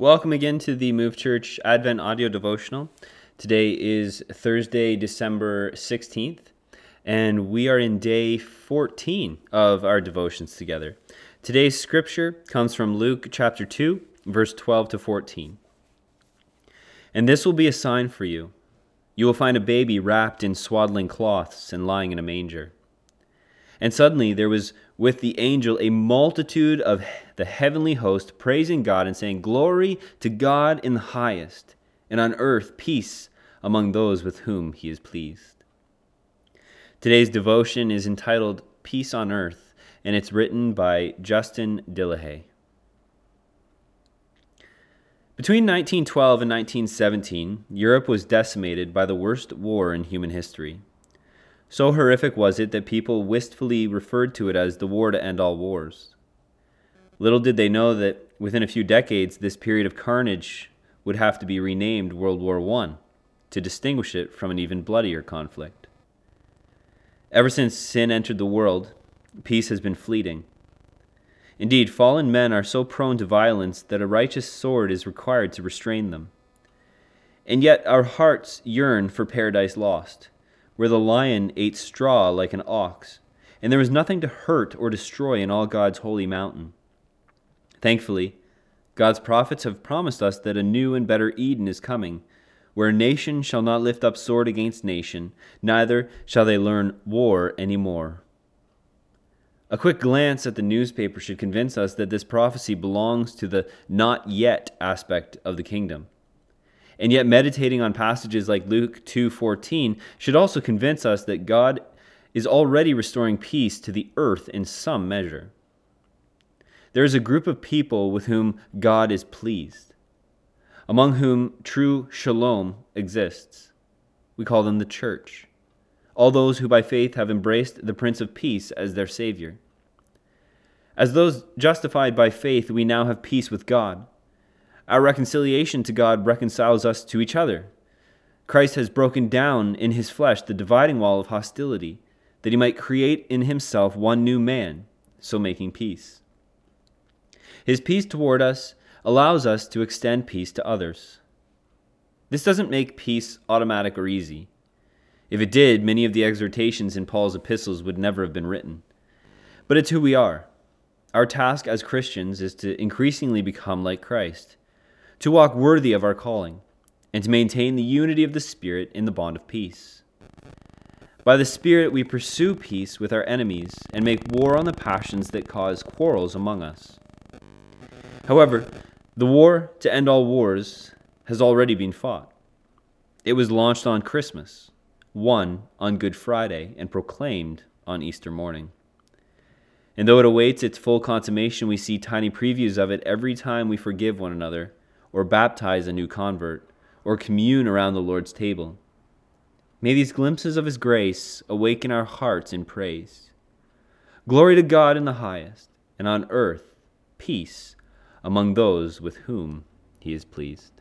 Welcome again to the Move Church Advent Audio Devotional. Today is Thursday, December 16th, and we are in day 14 of our devotions together. Today's scripture comes from Luke chapter 2, verse 12 to 14. And this will be a sign for you. You will find a baby wrapped in swaddling cloths and lying in a manger. And suddenly there was with the angel a multitude of the heavenly host praising God and saying, Glory to God in the highest, and on earth peace among those with whom he is pleased. Today's devotion is entitled Peace on Earth, and it's written by Justin Dillehay. Between 1912 and 1917, Europe was decimated by the worst war in human history. So horrific was it that people wistfully referred to it as the war to end all wars. Little did they know that within a few decades, this period of carnage would have to be renamed World War I to distinguish it from an even bloodier conflict. Ever since sin entered the world, peace has been fleeting. Indeed, fallen men are so prone to violence that a righteous sword is required to restrain them. And yet our hearts yearn for paradise lost where the lion ate straw like an ox, and there was nothing to hurt or destroy in all God's holy mountain. Thankfully, God's prophets have promised us that a new and better Eden is coming, where nation shall not lift up sword against nation, neither shall they learn war any more. A quick glance at the newspaper should convince us that this prophecy belongs to the not yet aspect of the kingdom. And yet meditating on passages like Luke 2:14 should also convince us that God is already restoring peace to the earth in some measure. There is a group of people with whom God is pleased, among whom true shalom exists. We call them the church, all those who by faith have embraced the Prince of Peace as their Savior. As those justified by faith, we now have peace with God our reconciliation to God reconciles us to each other. Christ has broken down in his flesh the dividing wall of hostility, that he might create in himself one new man, so making peace. His peace toward us allows us to extend peace to others. This doesn't make peace automatic or easy. If it did, many of the exhortations in Paul's epistles would never have been written. But it's who we are. Our task as Christians is to increasingly become like Christ to walk worthy of our calling, and to maintain the unity of the Spirit in the bond of peace. By the Spirit, we pursue peace with our enemies and make war on the passions that cause quarrels among us. However, the war to end all wars has already been fought. It was launched on Christmas, won on Good Friday, and proclaimed on Easter morning. And though it awaits its full consummation, we see tiny previews of it every time we forgive one another or baptize a new convert, or commune around the Lord's table. May these glimpses of His grace awaken our hearts in praise. Glory to God in the highest, and on earth peace among those with whom He is pleased.